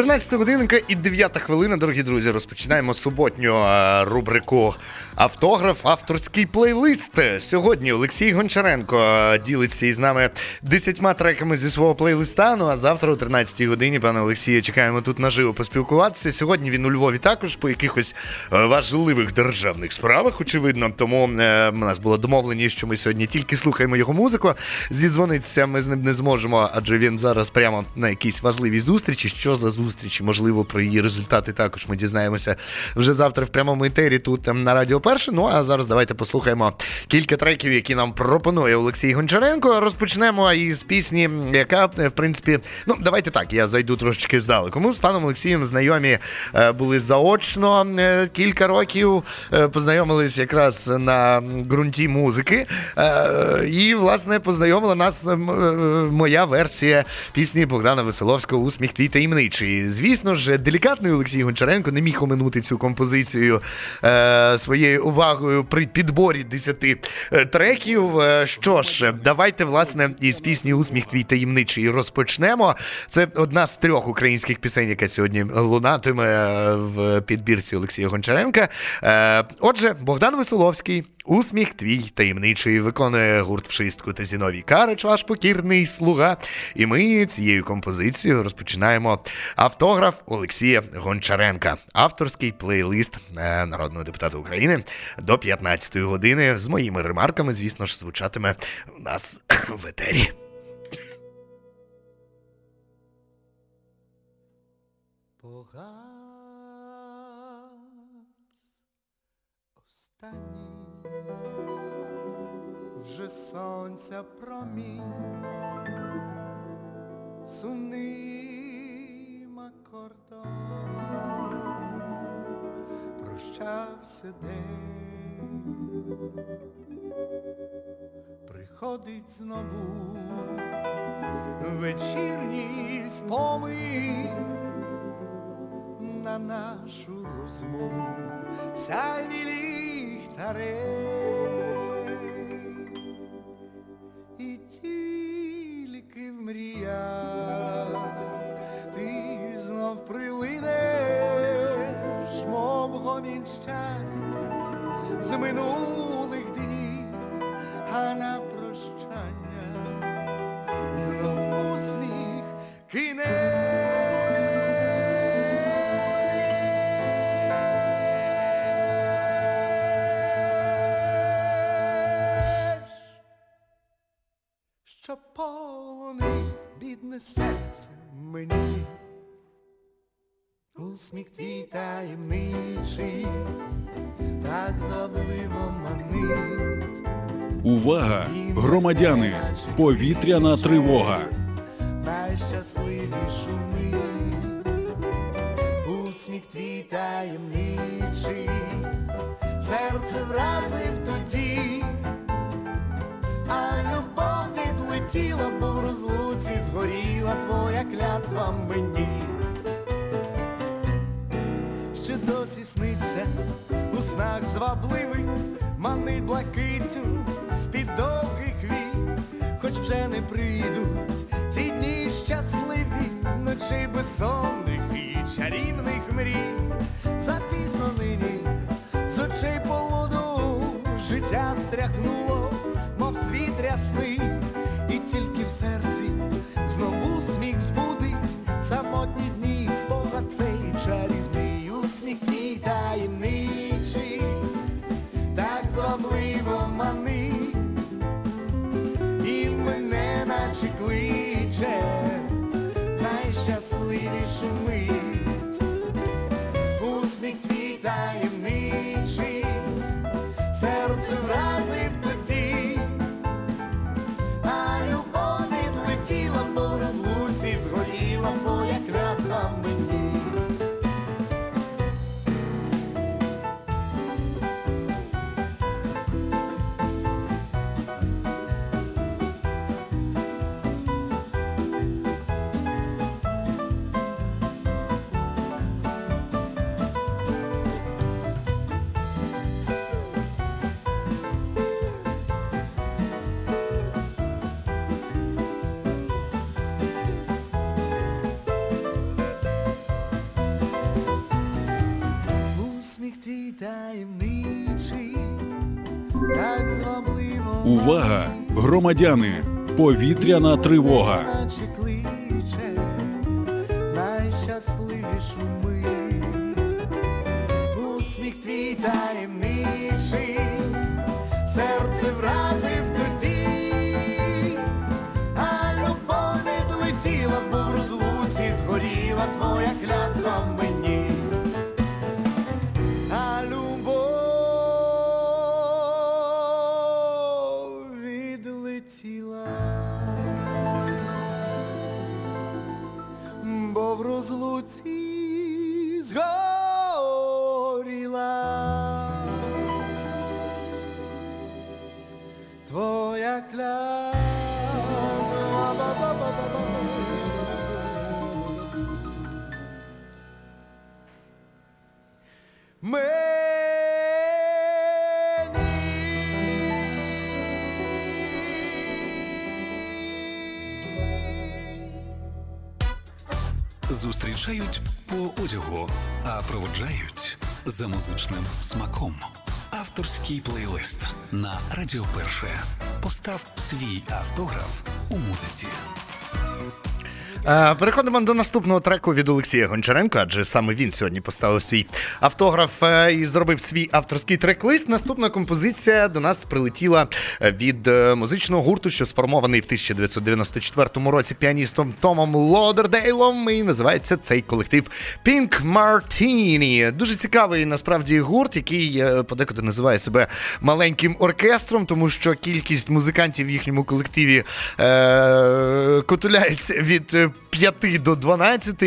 13 годинка і 9 хвилина, дорогі друзі. Розпочинаємо суботню е, рубрику Автограф, авторський плейлист. Сьогодні Олексій Гончаренко е, ділиться із нами десятьма треками зі свого плейлиста. Ну а завтра о 13 годині, пане Олексію, чекаємо тут наживо поспілкуватися. Сьогодні він у Львові також по якихось е, важливих державних справах, очевидно. Тому у нас було домовленість, що ми сьогодні тільки слухаємо його музику. Зідзвонитися ми з ним не зможемо, адже він зараз прямо на якійсь важливій зустрічі. Що за зустріч? Можливо, про її результати також ми дізнаємося вже завтра в прямому етері тут ем, на Радіо Перше. Ну а зараз давайте послухаємо кілька треків, які нам пропонує Олексій Гончаренко. Розпочнемо із пісні, яка е, в принципі, ну давайте так. Я зайду трошечки здалеку. Ми з паном Олексієм знайомі е, були заочно е, кілька років. Познайомились якраз на ґрунті музики. І, власне, познайомила нас моя версія пісні Богдана Веселовського Усміх твій таємничий. Звісно ж, делікатний Олексій Гончаренко не міг оминути цю композицію е, своєю увагою при підборі десяти е, треків. Е, що ж, давайте власне із пісні Усміх твій таємничий розпочнемо. Це одна з трьох українських пісень, яка сьогодні лунатиме в підбірці Олексія Гончаренка. Е, отже, Богдан Веселовський. Усміх твій таємничий виконує гурт в шистку та Зіновій Карич, ваш покірний слуга. І ми цією композицією розпочинаємо автограф Олексія Гончаренка, авторський плейлист е, народного депутата України до 15-ї години. З моїми ремарками, звісно ж, звучатиме у нас в етері. вже сонця промінь, сумним акордом прощався день, приходить знову вечірній спомин на нашу розмову. Сяйві ліхтарей. Громадяни! Повітряна тривога. Найщасливішу мить, усміх твій таємничий, серце вразив тоді. тіла, бо в розлуці згоріла твоя клятва мені, ще досі сниться у снах звабливих, манить блакитю з-під довгих вік, хоч вже не прийдуть ці дні щасливі, ночі безсонних і чарівних мрій, запізно нині з очей полоду життя стряхнуло, мов цвіт рясний. І тільки в серці знову сміх збудить самотні дні, Увага! Громадяни! Повітряна тривога! А проводжають за музичним смаком. Авторський плейлист на Радіо Перше. Постав свій автограф у музиці. Е, Переходимо до наступного треку від Олексія Гончаренко, адже саме він сьогодні поставив свій автограф е, і зробив свій авторський трек-лист. Наступна композиція до нас прилетіла від е, музичного гурту, що сформований в 1994 році піаністом Томом Лодердейлом. І називається цей колектив Pink Martini. Дуже цікавий насправді гурт, який подекуди називає себе маленьким оркестром, тому що кількість музикантів в їхньому колективі е, котуляється від 5 до 12,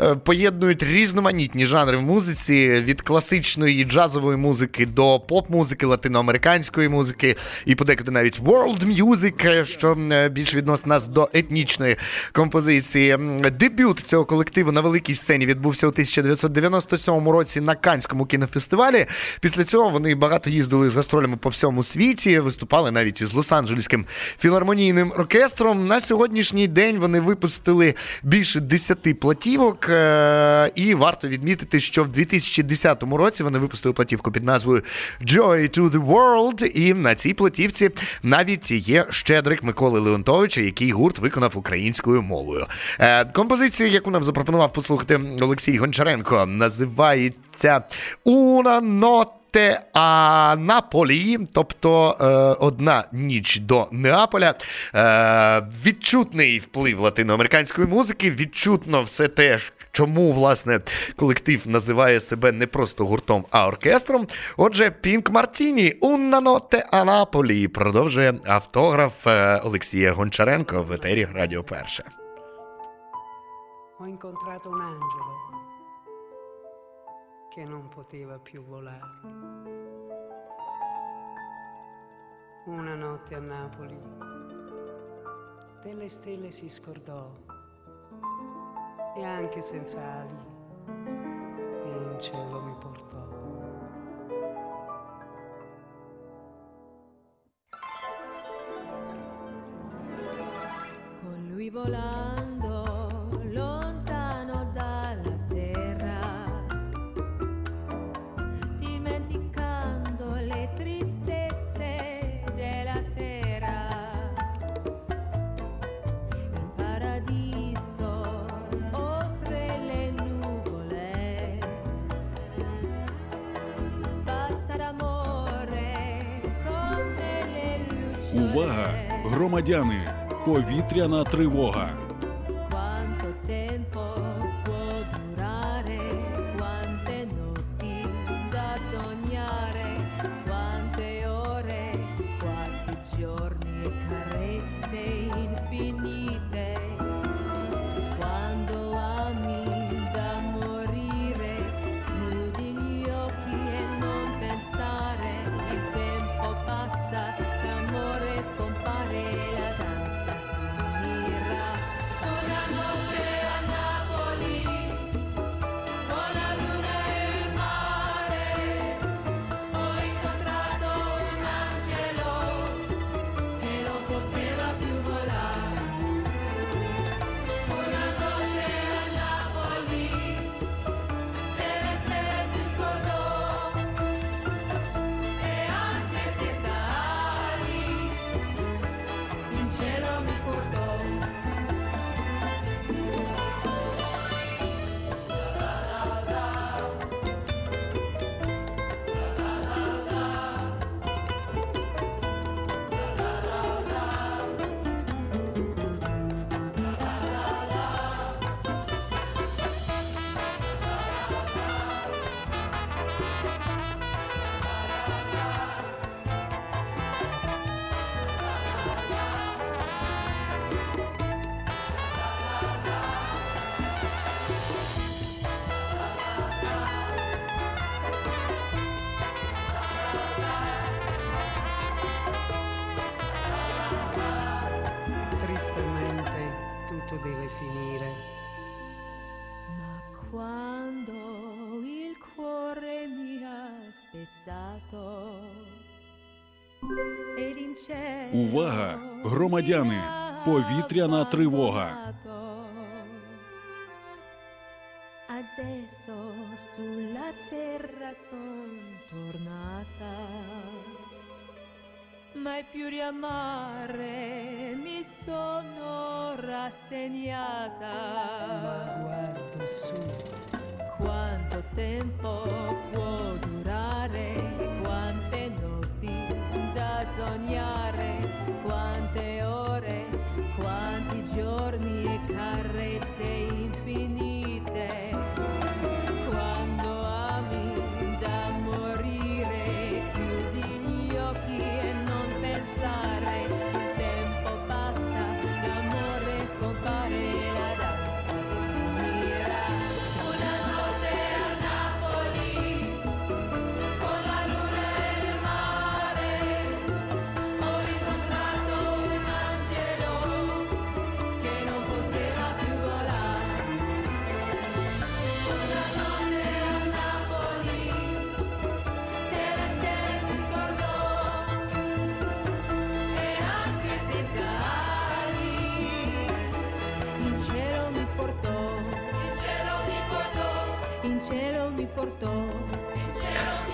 е, поєднують різноманітні жанри в музиці від класичної джазової музики до поп-музики, латиноамериканської музики і подекуди навіть world music, е, що е, більш відносить нас до етнічної композиції. Дебют цього колективу на великій сцені відбувся у 1997 році на Канському кінофестивалі. Після цього вони багато їздили з гастролями по всьому світі, виступали навіть із Лос-Анджелеським філармонійним оркестром. На сьогоднішній день вони випустили більше 10 платівок. е, І варто відмітити, що в 2010 році вони випустили платівку під назвою Joy to the World. І на цій платівці навіть є щедрик Миколи Леонтовича, який гурт виконав українською мовою. Композицію, Композиція, яку нам запропонував послухати Олексій Гончаренко, називається Una notte a Наполі, тобто е, одна ніч до Неаполя. Е, відчутний вплив латиноамериканської музики, відчутно все те, чому власне колектив називає себе не просто гуртом, а оркестром. Отже, Пінк Мартіні a Napoli продовжує автограф е, Олексія Гончаренко в етері Радіо Перше. ho incontrato un angelo che non poteva più volare. Una notte a Napoli delle stelle si scordò e anche senza ali in cielo mi portò. Con lui volando Громадяни! Повітряна тривога! Увага, громадяни! mi ha Повітряна тривога. abbandonato. Adesso sulla terra son tornata, mai più riamare mi sono rassegnata. Ma guardo su, Quanto tempo può durare, quante notti da sognare, Giorni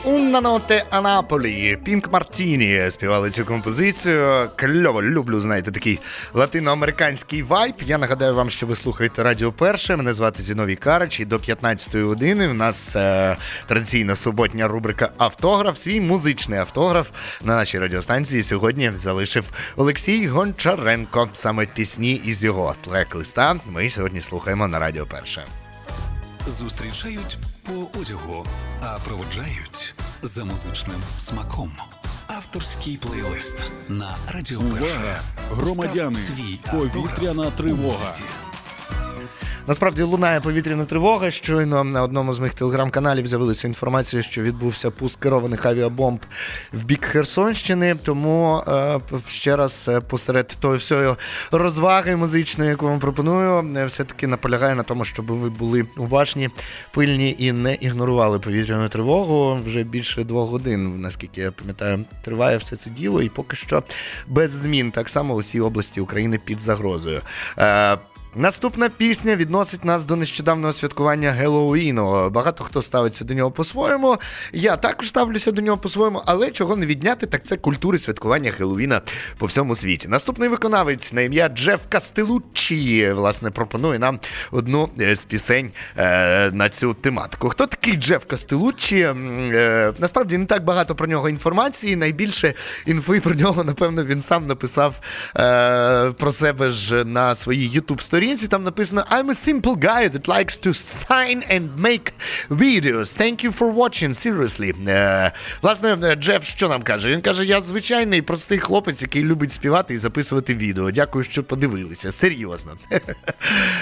Una notte а Наполі. Пінк Мартіні співали цю композицію. Кльово, люблю, знаєте, такий латиноамериканський вайб. Я нагадаю вам, що ви слухаєте Радіо Перше. Мене звати Зіновій Карач. І до 15-ї години у нас е, традиційна суботня рубрика Автограф. Свій музичний автограф на нашій радіостанції сьогодні залишив Олексій Гончаренко. Саме пісні із його трек-листа ми сьогодні слухаємо на Радіо Перше. Зустрічають по одягу, а проводжають за музичним смаком. Авторський плейлист на Радіо Увага! Громадяни! Повітряна тривога. Насправді лунає повітряна тривога. Щойно на одному з моїх телеграм-каналів з'явилася інформація, що відбувся пуск керованих авіабомб в бік Херсонщини. Тому е, ще раз е, посеред тої всієї розваги музичної, яку вам пропоную, е, все-таки наполягаю на тому, щоб ви були уважні, пильні і не ігнорували повітряну тривогу. Вже більше двох годин, наскільки я пам'ятаю, триває все це діло, і поки що без змін. Так само усі області України під загрозою. Наступна пісня відносить нас до нещодавнього святкування Геловіну. Багато хто ставиться до нього по-своєму. Я також ставлюся до нього по-своєму, але чого не відняти, так це культури святкування Геловіна по всьому світі. Наступний виконавець на ім'я Джеф Кастелуччі, власне, пропонує нам одну е, з пісень е, на цю тематику. Хто такий Джеф Кастелуччі? Е, насправді не так багато про нього інформації. Найбільше інфи про нього, напевно, він сам написав про себе ж на своїй youtube сторінці. Там написано I'm a simple guy that likes to sign and make videos. Thank you for watching, seriously. Е, власне, е, Джеф що нам каже? Він каже: я звичайний простий хлопець, який любить співати і записувати відео. Дякую, що подивилися. Серйозно.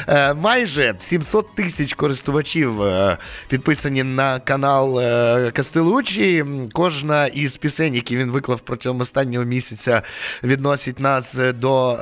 Е, майже 700 тисяч користувачів е, підписані на канал е, Кастелучі. Кожна із пісень, які він виклав протягом останнього місяця, відносить нас е, до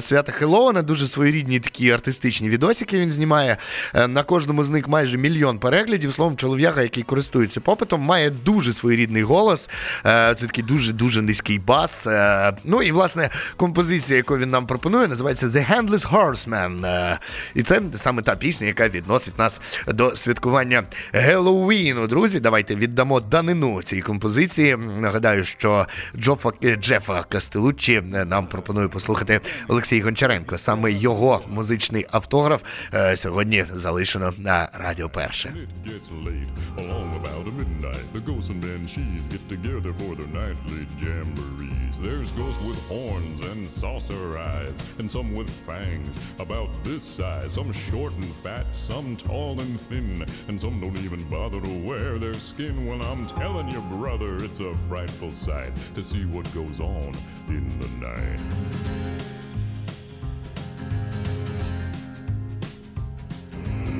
свята Хеллоуна. Дуже своєрідні такі артистичні відосики він знімає. Е, на кожному з них майже мільйон переглядів. Словом, чолов'яга, який користується попитом, має дуже своєрідний голос. Е, це такий дуже дуже низький бас. Е, ну і власне композиція, яку він нам пропонує, називається The Handless Horseman. І це саме та пісня, яка відносить нас до святкування Геловіну. Друзі, давайте віддамо данину цій композиції. Нагадаю, що Джофа, Джефа Кастелуччі нам пропонує послухати Олексій Гончаренко. Саме його музичний автограф е, сьогодні залишено на Радіо Перше. It gets late, along about midnight. The ghosts and banshees get together for their nightly jamborees. There's ghosts with horns and saucer eyes, and some with fangs about this size. Some short and fat, some tall and thin, and some don't even bother to wear their skin. Well, I'm telling you, brother, it's a frightful sight to see what goes on in the night.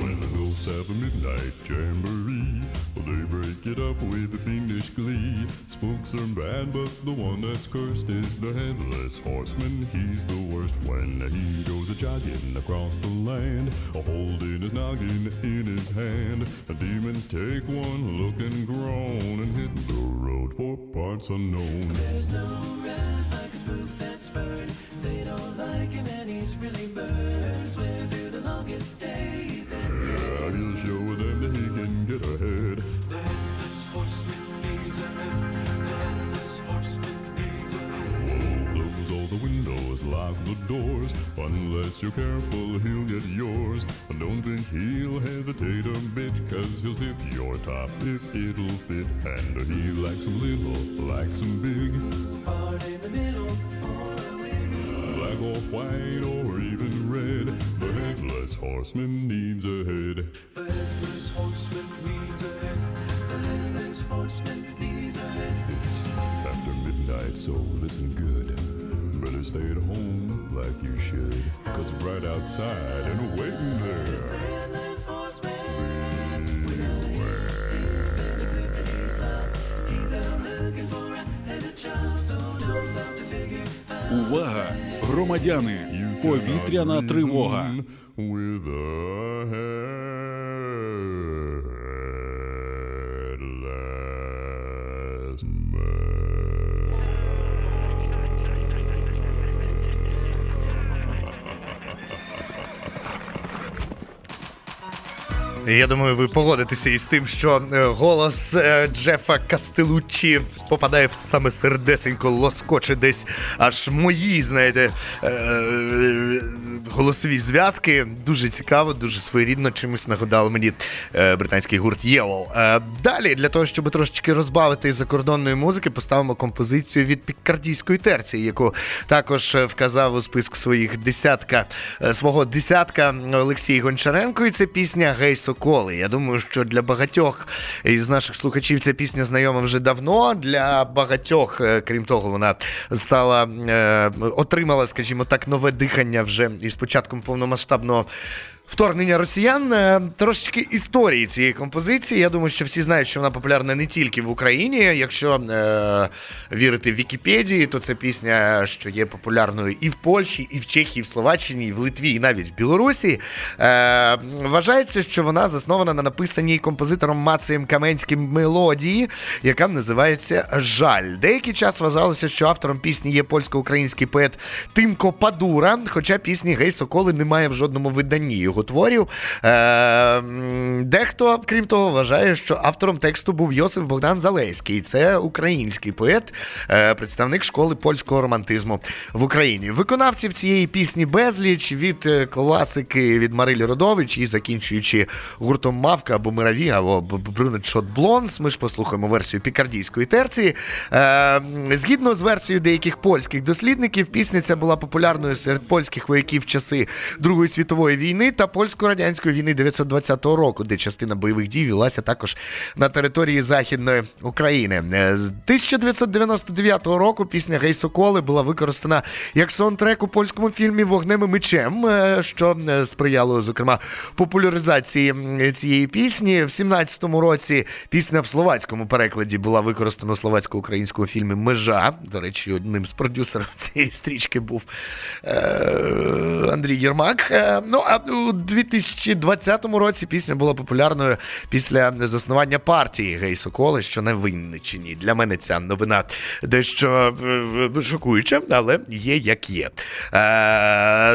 When the ghosts have a midnight jamboree, well, They break it up with the fiendish glee. Spooks are bad, but the one that's cursed is the headless horseman. He's the worst when he goes a jogging across the land, a holding his noggin in his hand. The demons take one look and groan and hit the road for parts unknown. There's no wrath like a spook that's spurred. They don't like him and he's really burns. Swear through the longest Unless you're careful, he'll get yours. And don't think he'll hesitate a bit, cause he'll tip your top if it'll fit. And he likes 'em little, likes 'em big. Hard in the middle or a wig. Black or white or even red. The headless horseman needs a head. The headless horseman needs a head. The headless horseman needs a head. It's after midnight, so listen good. Better stay at home like you should. Cause right outside and waiting there. Увага! Громадяни! Повітряна тривога! Я думаю, ви погодитеся із тим, що е, голос е, Джефа Кастелуччі попадає в саме сердесенько, лоскоче десь аж мої, знаєте, е, голосові зв'язки. Дуже цікаво, дуже своєрідно чимось нагадало мені британський гурт. Е, Далі, для того, щоб трошечки розбавити закордонної музики, поставимо композицію від пікардійської терції, яку також вказав у списку своїх десятка свого десятка Олексій Гончаренко. І це пісня Гей Соколи. Я думаю, що для багатьох із наших слухачів ця пісня знайома вже давно. Для багатьох, е, крім того, вона стала е, отримала, скажімо так, нове дихання вже із початком повномасштабного. Вторгнення росіян Е, трошечки історії цієї композиції. Я думаю, що всі знають, що вона популярна не тільки в Україні. Якщо е, вірити Вікіпедії, то це пісня, що є популярною і в Польщі, і в Чехії, і в Словаччині, і в Литві, і навіть в Білорусі. Е, вважається, що вона заснована на написаній композитором Мацієм Каменським мелодії, яка називається Жаль. Деякий час вважалося, що автором пісні є польсько-український поет Тимко Падура, хоча пісні Гей Соколи немає в жодному виданні його творів. Е, дехто, крім того, вважає, що автором тексту був Йосиф Богдан Залеський. Це український поет, е, представник школи польського романтизму в Україні. Виконавців цієї пісні безліч від е, класики від Марилі Родович і закінчуючи гуртом Мавка або Мираві, або Брюнет Шот Блонс. Ми ж послухаємо версію пікардійської терції. Згідно з версією деяких польських дослідників, пісня ця була популярною серед польських вояків часи Другої світової війни та польсько-радянської війни 1920 року, де частина бойових дій велася також на території Західної України. Е, З 1999 року пісня Гей Соколи була використана як саундтрек у польському фільмі Вогнем і мечем, е, що е, сприяло, зокрема, популяризації цієї пісні. В 17-му році пісня в словацькому перекладі була використана у словацько-українському фільмі Межа. До речі, одним з продюсерів цієї стрічки був Андрій Єрмак. Ну а у 2020 році пісня була популярною після заснування партії Гей Соколи, що на Винниччині. Для мене ця новина дещо е, шокуюча, але є як є. Е,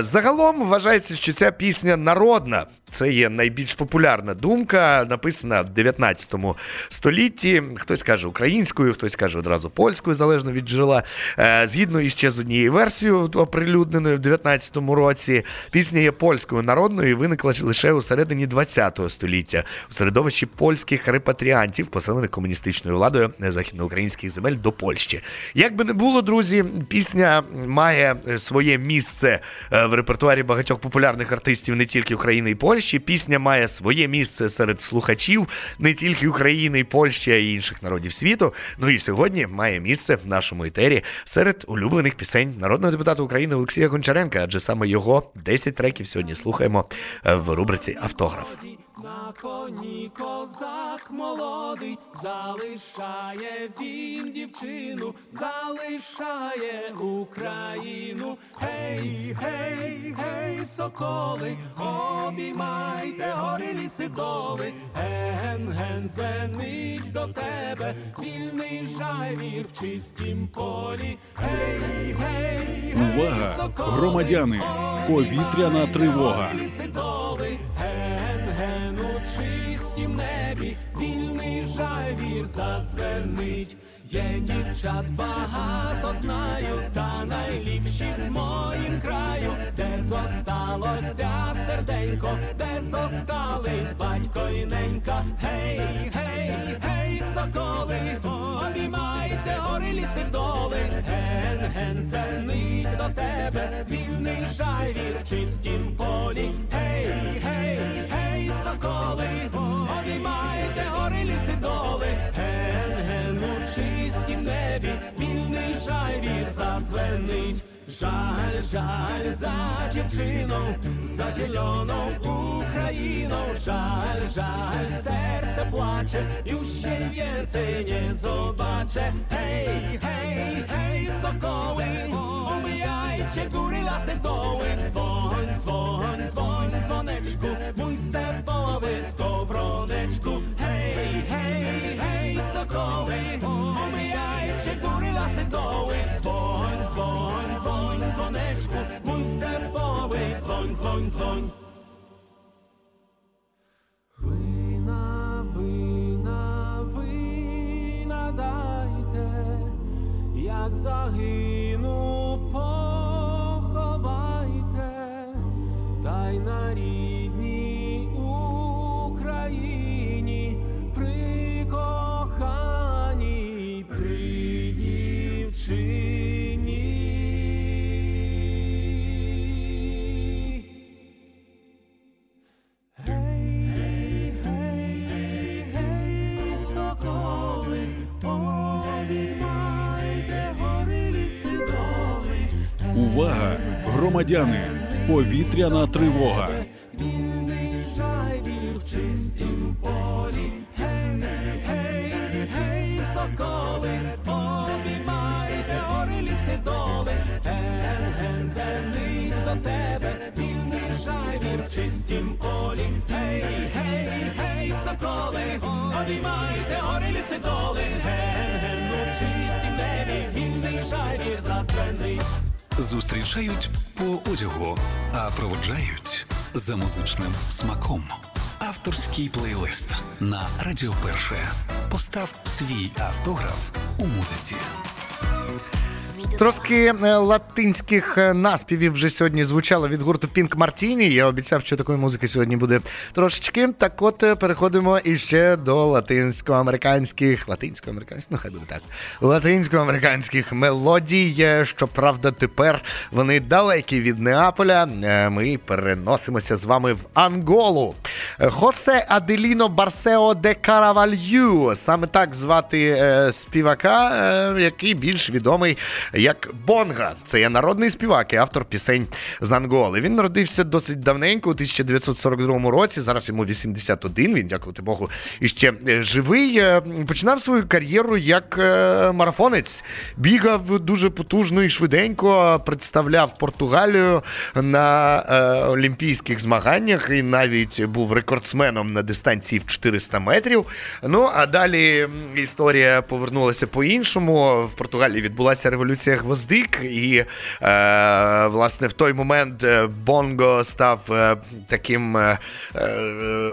загалом вважається, що ця пісня народна. Це є найбільш популярна думка, написана в 19 столітті. Хтось каже українською, хтось каже одразу польською, залежно від джерела. Е, Згідно іще з однією версією, оприлюдненою в 19 році, пісня є польською народною і виникла лише у середині 20 століття у середовищі польських репатріантів, поселених комуністичною владою західноукраїнських земель до Польщі. Як би не було, друзі, пісня має своє місце е, в репертуарі багатьох популярних артистів не тільки України і Польщі. Пісня має своє місце серед слухачів не тільки України Польщі, а й інших народів світу. Ну і сьогодні має місце в нашому етері серед улюблених пісень народного депутата України Олексія Гончаренка, адже саме його 10 треків сьогодні слухаємо в рубриці Автограф. На коні козак молодий, залишає він дівчину, залишає Україну. Гей, гей, гей, соколи, обіймайте гори ліси доли. Ген, ген, дзвенить до тебе, вільний жайвір в чистім полі. Гей, гей, гей, Увага! соколи, Громадяни! Повітряна тривога! Жайвір задзвенить. Є дівчат багато знаю, та найліпші в моїм краю, де зосталося серденько, де зостались батько і ненька. Гей, гей, гей, соколи, обіймайте гори ліси доли. Ген, ген, дзвенить до тебе, вільний жайвір в чистім полі. Гей, гей, гей, соколи, обіймайте гори ліси доли. Ген, ген, у чистім небі, вільний жайвір задзвенить. Żal, żal za dziewczyną, za zieloną Ukrainą. Żal, żal, serce płacze, już się więcej nie zobaczę. Hej, hej, hej, sokoły, umijajcie góry, lasy, doły. Dzwoń, dzwoń, dzwoń, dzwoneczku, mój stepowy skowroneczku. Hej, hej, hej, sokoły, doły. Dzwoń, dzwoń, dzwoń, dzwoneczku, mój stepowy, dzwoń, dzwoń, dzwoń. Вина, вина, вина дайте, як загину, поховайте, Громадяни! Повітряна тривога! Соколи, обіймайте гори ліси доли. Ген, ген, до тебе, вільний жайвір в чистім полі. Гей, гей, гей, соколи, обіймайте гори ліси доли. Ген, у чистім небі, вільний жайвір задзвенить. Зустрічають одягу, а проводжають за музичним смаком. Авторський плейлист на Радіо Перше. Постав свій автограф у музиці. Трошки е, латинських е, наспівів вже сьогодні звучало від гурту Pink Martini. Я обіцяв, що такої музики сьогодні буде трошечки. Так от е, переходимо іще до латинсько-американських, латинсько-американських, ну хай буде так. Латинсько-американських мелодій. Щоправда, тепер вони далекі від Неаполя. Ми переносимося з вами в Анголу. Хосе Аделіно Барсео де Каравалью. Саме так звати співака, який більш відомий як Бонга. Це є народний співак і автор пісень з Анголи. Він народився досить давненько, у 1942 році. Зараз йому 81, Він, дякувати Богу, іще е, живий. Е, Починав свою кар'єру як е, марафонець. Бігав дуже потужно і швиденько, представляв Португалію на олімпійських змаганнях і навіть був рекордсменом на дистанції в 400 метрів. Ну а далі історія повернулася по-іншому. В Португалії відбулася революція гвоздик, і е, власне в той момент е, Бонго став е, таким е, е,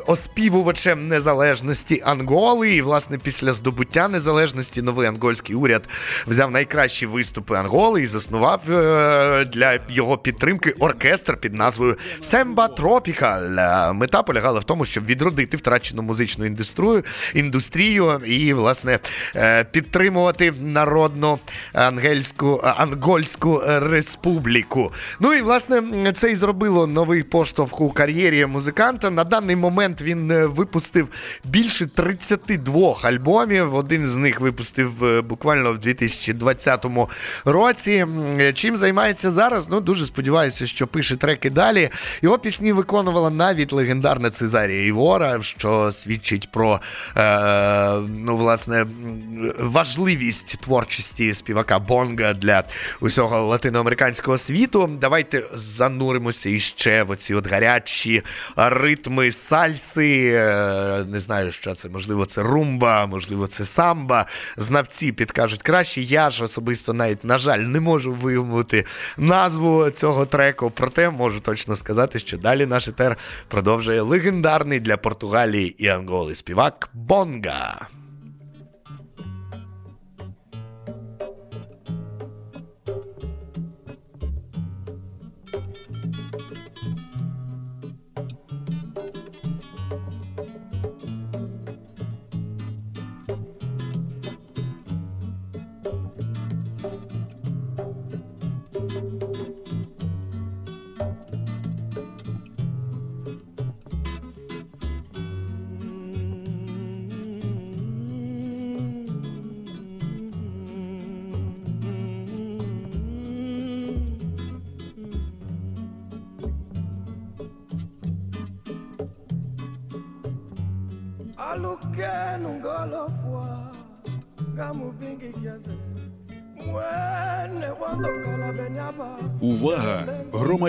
оспівувачем незалежності Анголи. І власне після здобуття незалежності новий ангольський уряд взяв найкращі виступи Анголи і заснував е, для його підтримки оркестр під назвою Семба Тропікаль. Е, Мета полягала в тому, щоб відродити втрачену музичну індустрію, індустрію і, власне, підтримувати народну ангельську Ангольську, Ангольську е, республіку. Ну і власне це і зробило новий поштовх у кар'єрі музиканта. На даний момент він е, випустив більше 32 альбомів. Один з них випустив е, буквально в 2020 році. Е, Чим займається зараз? Ну дуже сподіваюся, що пише треки далі. Його пісні виконувала навіть легендарна Цезарія Івора, що свідчить про е, ну, власне важливість творчості співака Бонга для усього латиноамериканського світу. Давайте зануримося іще в оці от гарячі ритми сальси. Е, Не знаю, що це. Можливо, це румба, можливо, це самба. Знавці підкажуть краще. Я ж особисто навіть, на жаль, не можу вимовити назву цього треку. Проте можу точно сказати, що далі наш етер продовжує легендарний для Португалії і Анголи співак Бонга.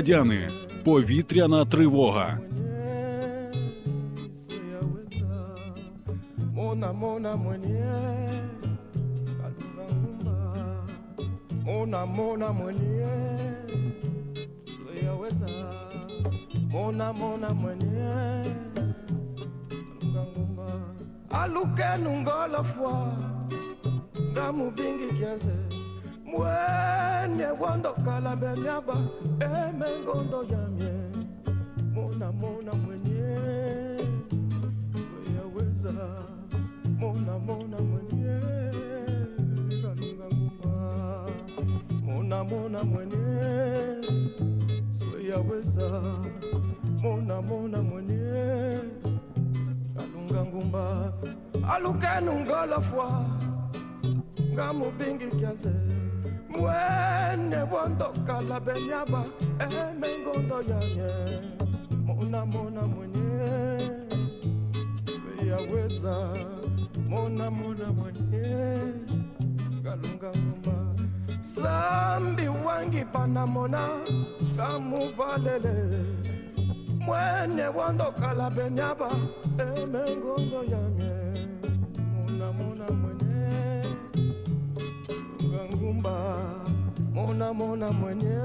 громадяни, повітряна тривога. aluke nungolofwa ngamubingi kiaze mwene wandokala benyaba emengondo yamye mona mona mwenye. Yaweza mona mona mwenye. Kalunga ngumba mona mona mwenye. Yaweza mona mona mwenye. Kalunga ngumba. Alukenu ngolofwa ngamubingi kiaze mwene wondokala benyaba emengondo yanye mona mona mwenye yaweza mona mona mwenye kalunga ngumba sambi wangi panamona kamuvalele mwene wondokala benyaba emengondo yanye mona mona mwenye ngangumba mona mona mwenye.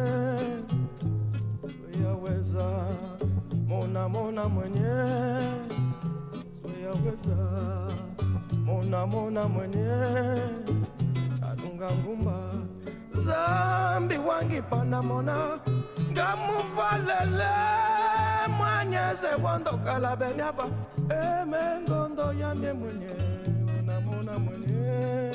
Yaweza mona mona mwenye. Yaweza mona mona mwenye. Adunga ngumba zambi wangi panamona ngamuvalele mwanyeze wandokala benyaba emengondo yamye mona mwenye mona mona mwenye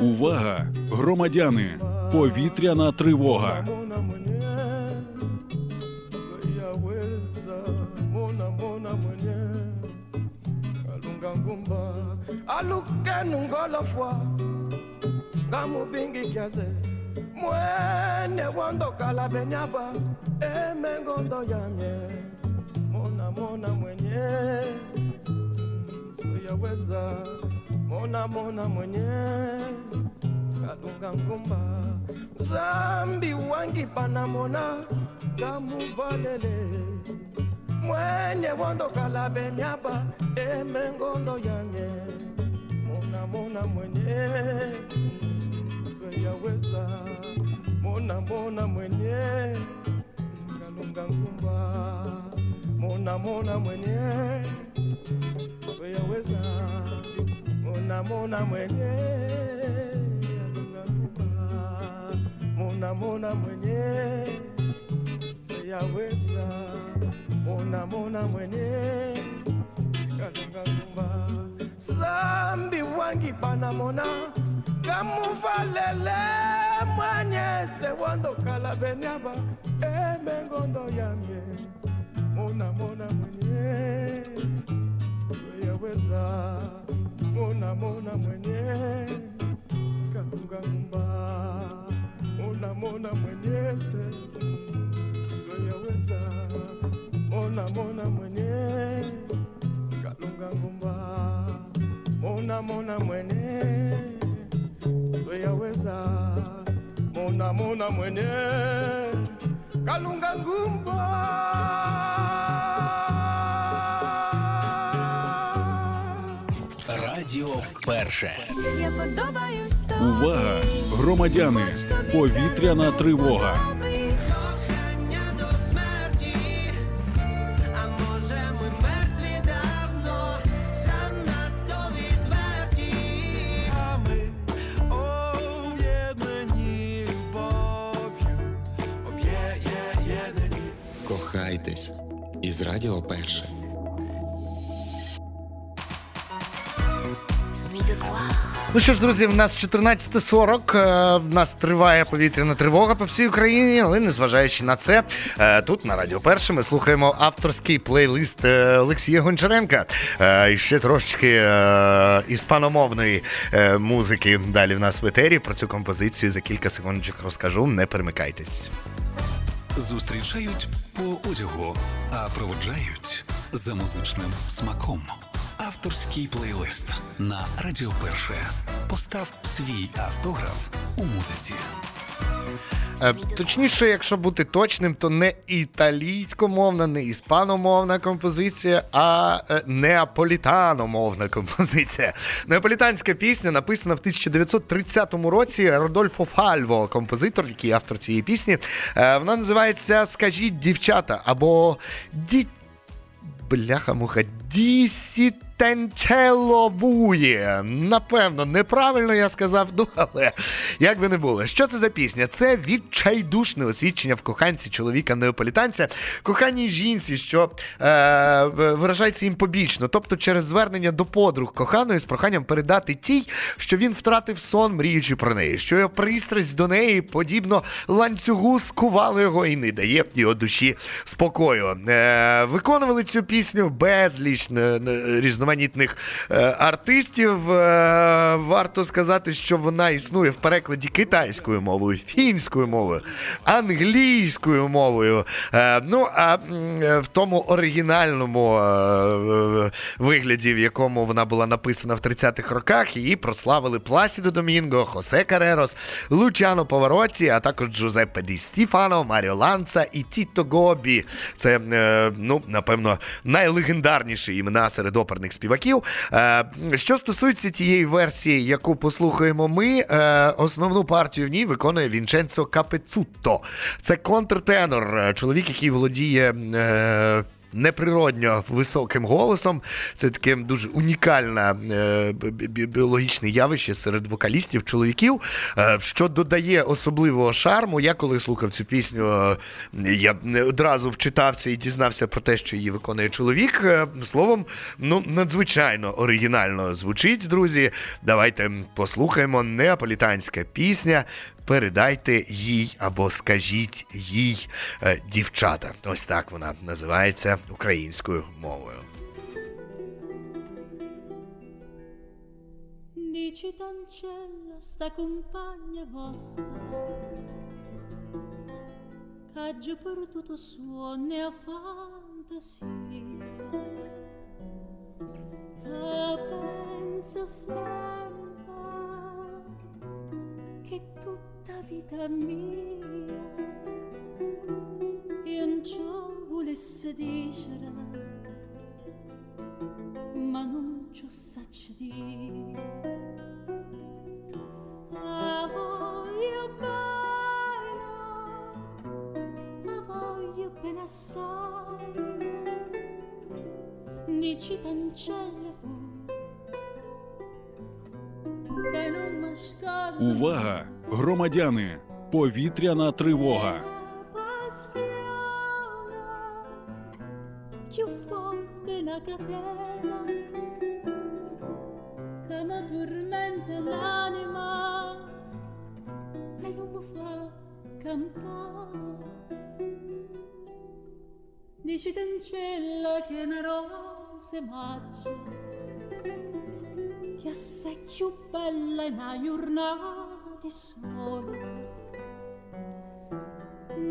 Увага! Громадяни! Повітряна тривога! mona mwenye yaweza mona mona mwenye kalunga ngumba alukenu ngolofwa ngamubingi kiaze mwene wondokala benyaba emengondo yamye mona mona mwenye soyaweza mona mona mwenye. Kalunga ngumba. Zambi wangi panamona kamuvalele mwenye wondokala benyaba emengondo yanye. Mona mona mwenye. Soyaweza mona mona mwenye. Kalunga ngumba mona mona mwenye. Soyaweza mona mona mwenye. Mona mona mwenye. Soyaweza mona mona mwenye. Kalunga ngumba sambi wangi banamona kamuvalele mwanyese wandokala benyaba emengondo yamye mona mona mwenye. Weyaweza mona mona mwenye. Kalungangumba mona mona mwenyese zoyaweza mona mona mwenye. Kalunga ngumba mona mona mwene zoyaweza mona mona mwene kalunga ngumba перше. Я подобаюсь. Увага! Громадяни! Повітряна тривога! Ну що ж, друзі, в нас 14.40, е, В нас триває повітряна тривога по всій Україні, але незважаючи на це, е, тут на Радіо Перше ми слухаємо авторський плейлист е, Олексія Гончаренка. І ще трошечки іспаномовної музики далі в нас в етері. Про цю композицію за кілька секундочок розкажу. Не перемикайтесь. Зустрічають по одягу, а проводжають за музичним смаком. Авторський плейлист на Радіо Перше. Постав свій автограф у музиці. Е, Точніше, якщо бути точним, то не італійськомовна, не іспаномовна композиція, а е, неаполітаномовна композиція. Неаполітанська пісня написана в 1930 році Родольфо Фальво, композитор, який автор цієї пісні. Е, Вона називається Скажіть дівчата або Ді. Бляха-муха, дісітенчеловує. Напевно, неправильно я сказав, ну але як би не було. Що це за пісня? Це відчайдушне освідчення в коханці чоловіка неаполітанця, коханій жінці, що е, виражається їм побічно, тобто через звернення до подруг коханої з проханням передати тій, що він втратив сон, мріючи про неї, що його пристрасть до неї, подібно ланцюгу, скувала його і не дає його душі спокою. Е, виконували цю пісню безліч е, різноманітних е, артистів. Е, варто сказати, що вона існує в перекладі китайською мовою, фінською мовою, англійською мовою. Е, ну а в тому оригінальному вигляді, в якому вона була написана в 30-х роках, її прославили Пласідо Домінго, Хосе Карерос, Лучано Поворотті, а також Джузеппе Ді Стіфано, Маріо Ланца і Тіто Гобі. Це, ну, напевно, найлегендарніші імена серед оперних співаків. Е, що стосується тієї версії, яку послухаємо ми, е, основну партію в ній виконує Вінченцо Капецутто. Це контртенор, е, чоловік, який володіє. Неприродньо високим голосом. Це таке дуже унікальне е, бі- бі- біологічне явище серед вокалістів, чоловіків, е, що додає особливого шарму. Я коли слухав цю пісню, е, я не одразу вчитався і дізнався про те, що її виконує чоловік. Словом, ну надзвичайно оригінально звучить, друзі. Давайте послухаємо неаполітанська пісня. Передайте їй або скажіть їй е, дівчата. Ось так вона називається українською мовою. Dici t'ancella sta compagna vostra Che giù per tutto suone a fantasia Che pensa sempre Che tutta vita mia Io non ciò volesse dicere ma non ci saccio dire. A voglio bene, a voglio bene assai, dici cancella fu, che non mi scordo Увага! Громадяни! Повітряна тривога! e. Dici d'ancella che è una rosa maggia che assai più bella in una giornata di sole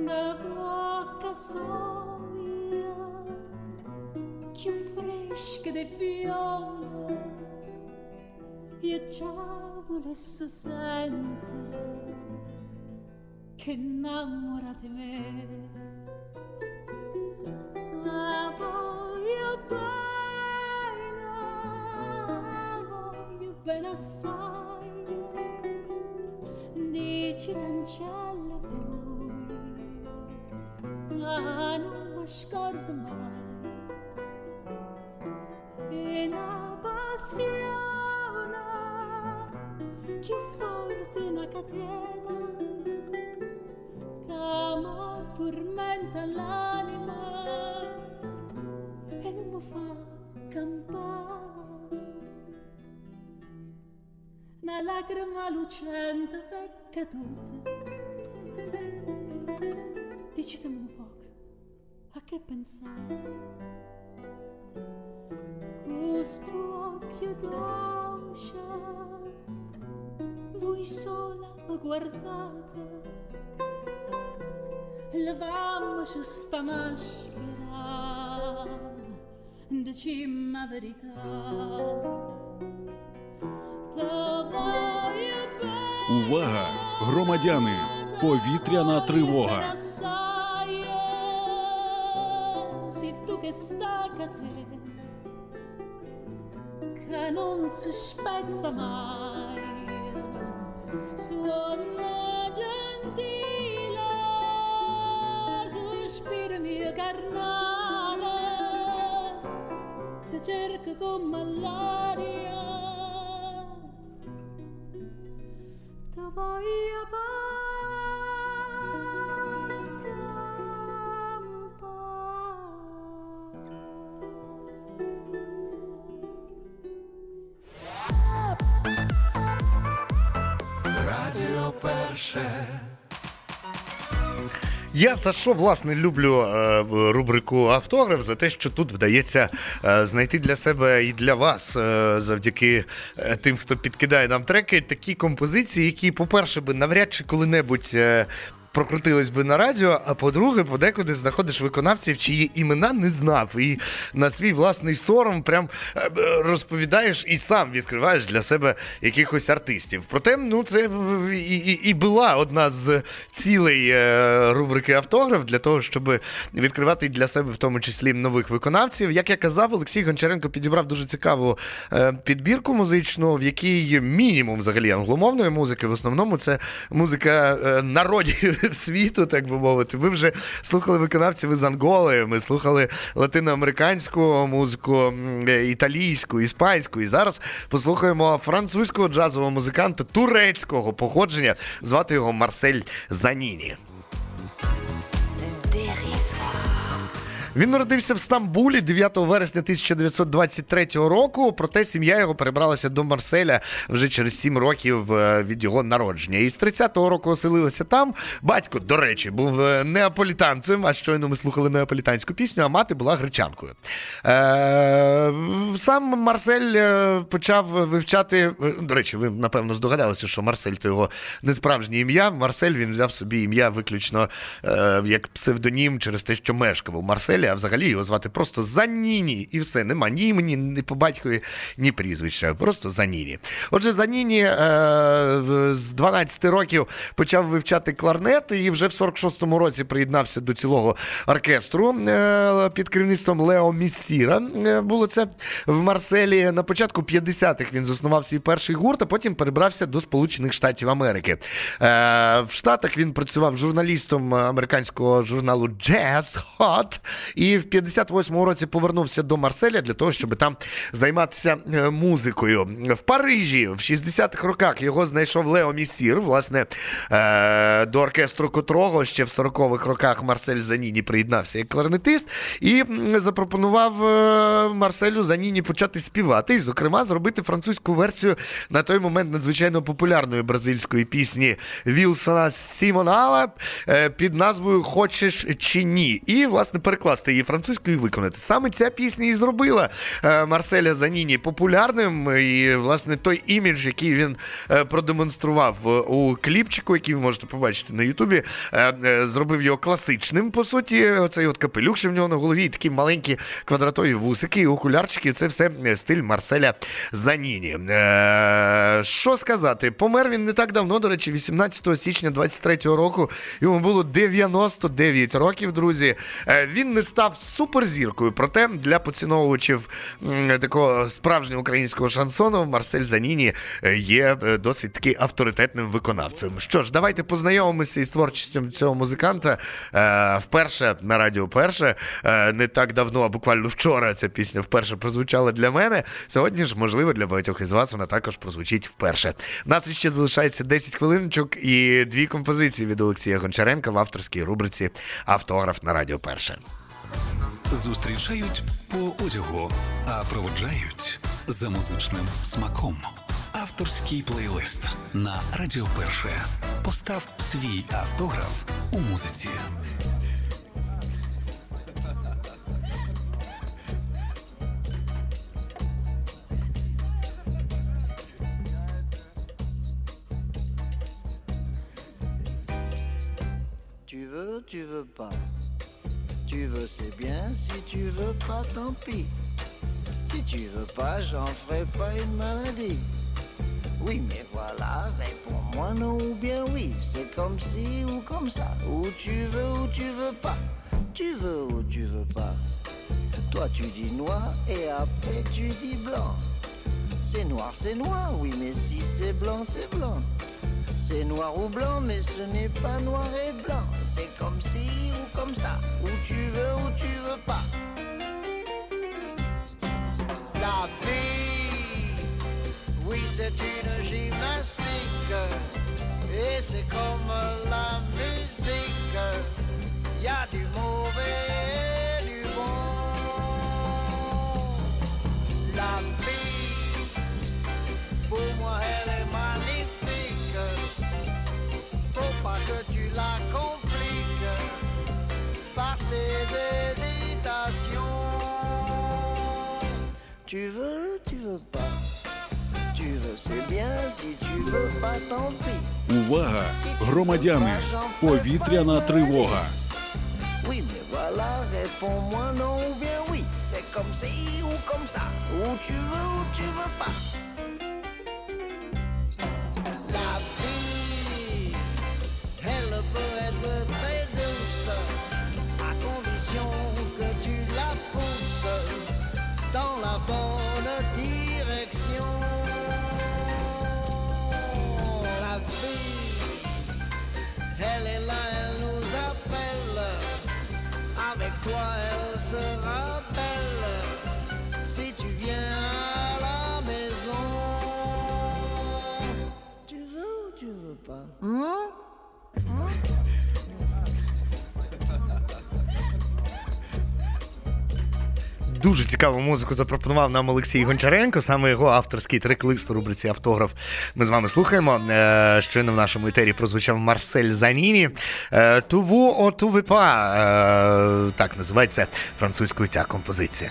da bocca soia più fresca di viola io già volessi sentire che innamora di me. La voglio bene la voglio bene assai t'ancella fuori ma non mi scordo mai. E una passione. Più forte una catena. Che mi tormenta l'anima. E non mi fa campare. Una lacrima lucente vecchia tutta dicitemi un po' a che pensate questo occhio dolce voi sola mi guardate levammoci sta maschera dicimmi la verità Та voglio bene Увага! Громадяни! Повітряна тривога! Se tu che voi abbandonare. Я за що власне люблю е, рубрику автограф за те, що тут вдається е, знайти для себе і для вас, е, завдяки тим, хто підкидає нам треки, такі композиції, які, по-перше, би навряд чи коли-небудь. Прокрутились би на радіо, а по-друге, подекуди знаходиш виконавців, чиї імена не знав. І на свій власний сором прям е, розповідаєш і сам відкриваєш для себе якихось артистів. Проте, ну, це і, і, і була одна з цілей е, рубрики автограф для того, щоб відкривати для себе в тому числі нових виконавців. Як я казав, Олексій Гончаренко підібрав дуже цікаву е, підбірку музичну, в якій мінімум взагалі англомовної музики. В основному це музика народів світу, так би мовити. Ми вже слухали виконавців із Анголи, ми слухали латиноамериканську музику, італійську, іспанську. І зараз послухаємо французького джазового музиканта турецького походження. Звати його Марсель Заніні. Він народився в Стамбулі 9 вересня 1923 року. Проте сім'я його перебралася до Марселя вже через 7 років е, від його народження. І з 30-го року оселилася там. Батько, до речі, був е, неаполітанцем. А щойно ми слухали неаполітанську пісню, а мати була гречанкою. Е, сам Марсель почав вивчати. До речі, ви напевно здогадалися, що Марсель то його не справжнє ім'я. Марсель він взяв собі ім'я виключно як псевдонім через те, що мешкав у Марселі, а взагалі його звати просто Заніні. І все, нема ні імені, ні по батькові, ні прізвища. Просто Заніні. Отже, Заніні е, з 12 років почав вивчати кларнет і вже в 46-му році приєднався до цілого оркестру е, під керівництвом Лео Міссіра. Е, Було це в Марселі. На початку 50-х він заснував свій перший гурт, а потім перебрався до Сполучених Штатів Америки. Е, В Штатах він працював журналістом американського журналу Jazz Hot І в 58-му році повернувся до Марселя для того, щоб там займатися е, музикою. В Парижі в 60-х роках його знайшов Лео Місір, власне, е, до оркестру котрого ще в 40-х роках Марсель Заніні приєднався як кларнетист і запропонував е, Марселю Заніні почати співати, і, зокрема, зробити французьку версію на той момент надзвичайно популярної бразильської пісні Вілсона Сімонала під назвою Хочеш чи ні. І, власне, перекласти її французькою і виконати. Саме ця пісня і зробила е, Марселя Заніні популярним. І, власне, той імідж, який він е, продемонстрував е, у кліпчику, який ви можете побачити на Ютубі, зробив його класичним, по суті. Оцей от капелюх, що в нього на голові, і такі маленькі квадратові вусики, окулярчики. Це все стиль Марселя Заніні. Що сказати? Помер він не так давно, до речі, 18 січня 23-го року. Йому було 99 років, друзі. Він не став суперзіркою, проте для поціновувачів такого справжнього українського шансону Марсель Заніні е, є е, досить таки авторитетним виконавцем. Що ж, давайте познайомимося із творчістю цього музиканта. Е, вперше на радіо перше. Не так давно, а буквально вчора ця пісня вперше прозвучала для мене. Сьогодні ж, можливо, для багатьох із вас вона також прозвучить вперше. У нас ще залишається 10 хвилиночок і дві композиції від Олексія Гончаренка в авторській рубриці Автограф на радіо перше. Зустрічають по одягу, а проводжають за музичним смаком. Авторський плейлист на Радіо Перше. Постав свій автограф у музиці. Tu veux, tu veux pas. Tu veux, c'est bien. Si tu veux pas, tant pis. Si tu veux pas, j'en ferai pas une maladie. Oui, mais voilà, réponds-moi non ou bien oui. C'est comme si ou comme ça. Ou tu veux ou tu veux pas. Tu veux ou tu veux pas. Toi, tu dis noir et après tu dis blanc. C'est noir, c'est noir, oui, mais si c'est blanc, c'est blanc. C'est noir ou blanc, mais ce n'est pas noir et blanc. C'est comme si comme ça. Ou tu veux ou tu veux pas. La vie, oui, c'est une gymnastique. Et c'est comme la musique. Y a du mauvais Tu veux, tu veux pas. Tu veux, c'est bien. Si tu veux pas, tant pis. Увага! Громадяни! Повітряна тривога! Oui, mais voilà, réponds-moi non ou bien oui. C'est comme si ou comme ça. Ou tu veux ou tu veux pas. Toi, Дуже цікаву музику запропонував нам Олексій Гончаренко, саме його авторський трек-лист у рубриці Автограф. Ми з вами слухаємо. Е, Щойно в нашому етері прозвучав Марсель Заніні. Е, Туву о ту випа, Так називається французькою ця композиція.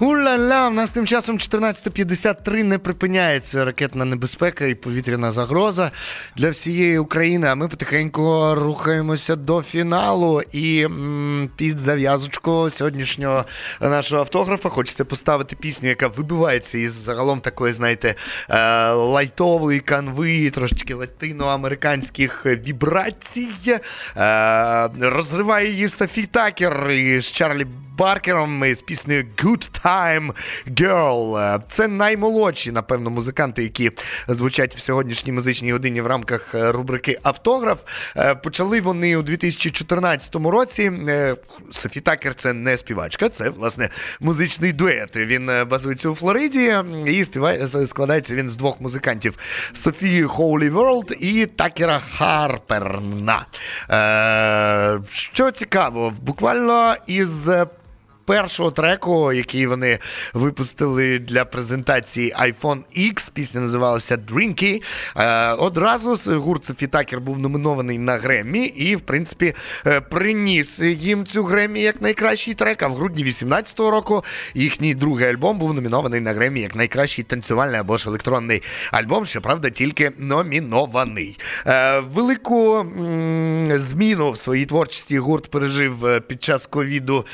Уля-ля, в нас тим часом 14.53 не припиняється ракетна небезпека і повітряна загроза для всієї України. А ми потихеньку рухаємося до фіналу. І під зав'язочку сьогоднішнього нашого автографа хочеться поставити пісню, яка вибивається із загалом такої, знаєте, е, лайтової канви, трошечки латиноамериканських вібрацій. Е, Розриває її Софі Такер із Чарлі Баркером з піснею Good Time Girl. Е, Це наймолодші, напевно, музиканти, які звучать в сьогоднішній музичній годині в рамках е, рубрики Автограф. Е, Почали вони у 2014 році. Софі Такер це не співачка, це власне музичний дует. Він базується у Флориді і співає складається він з двох музикантів: Софії Хоулі Ворлд і Такера Харперна. Що цікаво, буквально із. Першого треку, який вони випустили для презентації iPhone X, пісня називалася Drinky. Е, одразу гурт Софі Такер був номінований на Греммі і, в принципі, е, приніс їм цю Греммі як найкращий трек. А в грудні 18-го року їхній другий альбом був номінований на Греммі як найкращий танцювальний або ж електронний альбом, щоправда, тільки номінований. Е, велику зміну в своїй творчості гурт пережив під час ковіду.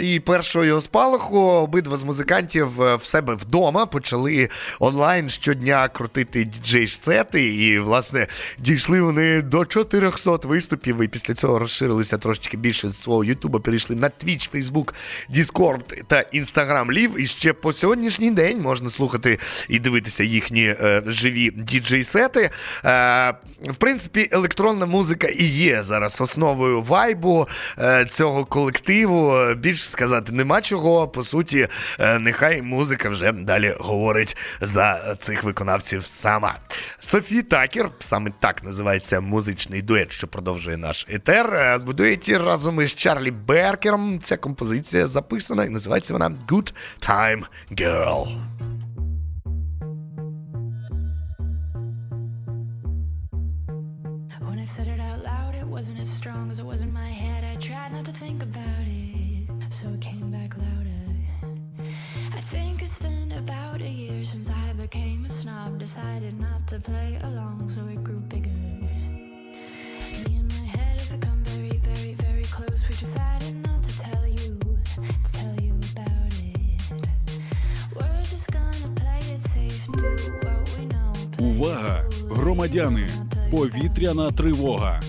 І першого спалаху обидва з музикантів е, в себе вдома почали онлайн щодня крутити діджей-сети. І, власне, дійшли вони до 400 виступів. І після цього розширилися трошечки більше з свого Ютуба. Перейшли на Twitch, Facebook, Discord та Instagram Live. І ще по сьогоднішній день можна слухати і дивитися їхні е, живі діджей-сети. Е, в принципі, електронна музика і є зараз основою вайбу е, цього колективу. Більше сказати нема чого. По суті, е, нехай музика вже далі говорить за цих виконавців сама. Софі Такер, саме так називається музичний дует, що продовжує наш етер. Е, В дуеті разом із Чарлі Беркером ця композиція записана і називається вона Good Time Girl. Decided not to play along, so it grew bigger. Me and my head have become very, very, very close. We decided not to tell you, to tell you about it. We're just gonna play it safe, do what we know. Увага! Громадяни! Повітряна тривога.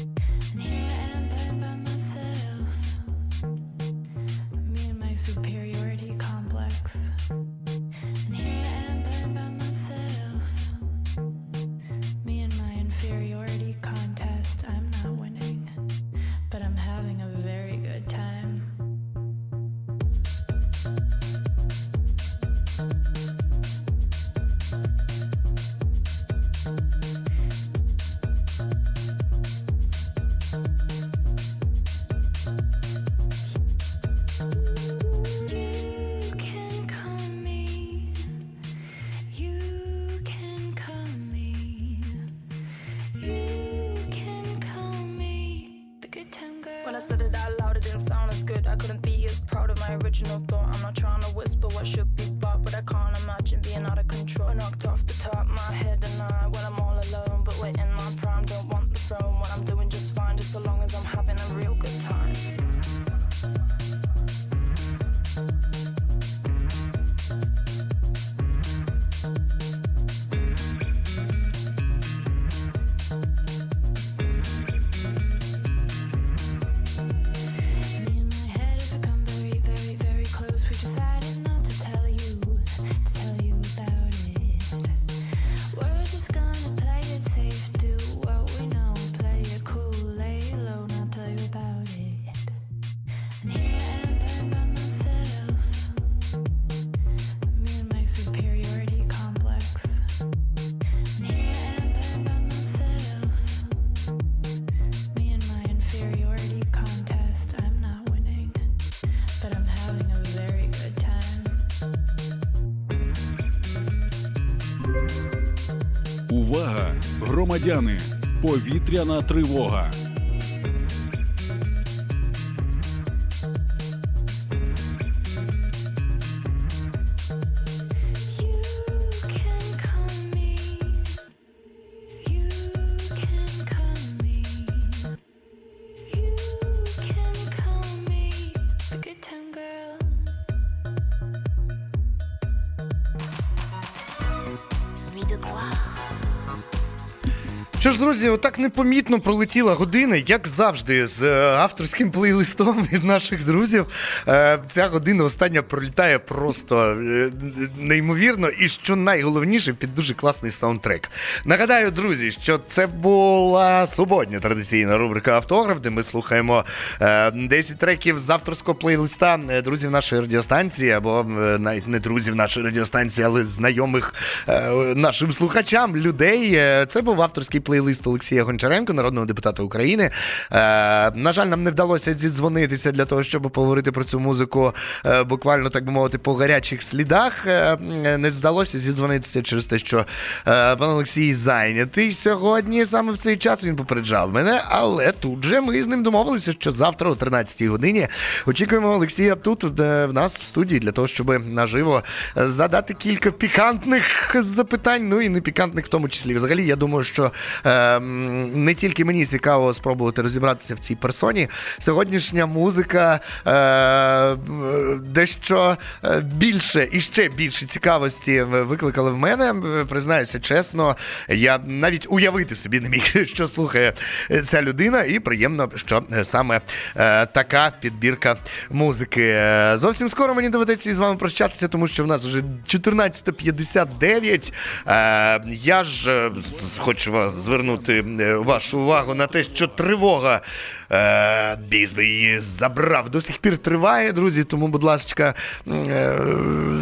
Громадяни! Повітряна тривога. Друзі, отак непомітно пролетіла година, як завжди, з е, авторським плейлистом від наших друзів. Е, Ця година остання пролітає просто е, неймовірно, і що найголовніше, під дуже класний саундтрек. Нагадаю, друзі, що це була суботня традиційна рубрика Автограф, де ми слухаємо е, 10 треків з авторського плейлиста друзів нашої радіостанції, або навіть не друзів нашої радіостанції, але знайомих нашим слухачам людей. Це був авторський плейлист Олексія Гончаренко, народного депутата України. Е, на жаль, нам не вдалося зідзвонитися для того, щоб поговорити про цю музику е, буквально, так би мовити, по гарячих слідах. Е, не здалося зідзвонитися через те, що пан Олексій зайнятий сьогодні. Саме в цей час він попереджав мене, але тут же ми з ним домовилися, що завтра о 13-й годині очікуємо Олексія тут в нас в студії для того, щоб наживо задати кілька пікантних запитань. Ну і не пікантних в тому числі. Взагалі, я думаю, що не тільки мені цікаво спробувати розібратися в цій персоні. Сьогоднішня музика е, дещо е, більше і ще більше цікавості викликала в мене. Признаюся чесно, я навіть уявити собі не міг, що слухає е, ця людина, і приємно, що саме така підбірка музики. Зовсім скоро мені доведеться із вами прощатися, тому що в нас вже 14.59. Е, я ж хочу вас звернути е, вашу увагу на те, що тривога. Е, Бізби її забрав. До сих пір триває, друзі. Тому, будь ласка, е,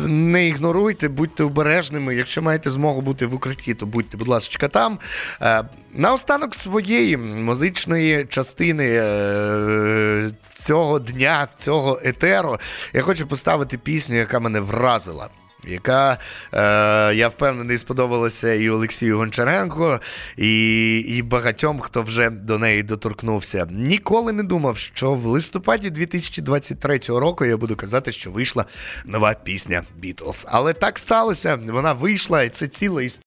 не ігноруйте, будьте обережними. Якщо маєте змогу бути в укритті, то будьте, будь ласка, там. Е, Наостанок своєї музичної частини е, цього дня, цього етеру, я хочу поставити пісню, яка мене вразила. Яка, е, я впевнений, сподобалася і Олексію Гончаренко, і, і багатьом, хто вже до неї доторкнувся. Ніколи не думав, що в листопаді 2023 року я буду казати, що вийшла нова пісня Бітлз. Але так сталося. Вона вийшла, і це ціла історія.